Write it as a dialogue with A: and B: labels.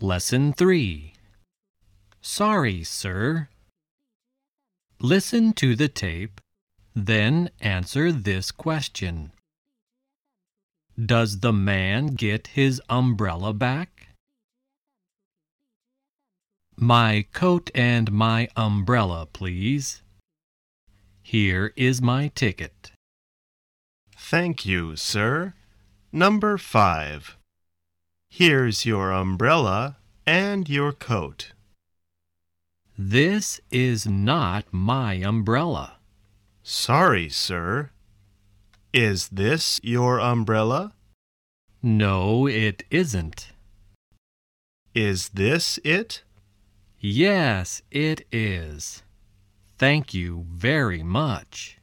A: Lesson 3 Sorry, sir. Listen to the tape, then answer this question Does the man get his umbrella back? My coat and my umbrella, please. Here is my ticket.
B: Thank you, sir. Number five. Here's your umbrella and your coat.
A: This is not my umbrella.
B: Sorry, sir. Is this your umbrella?
A: No, it isn't.
B: Is this it?
A: Yes, it is. Thank you very much.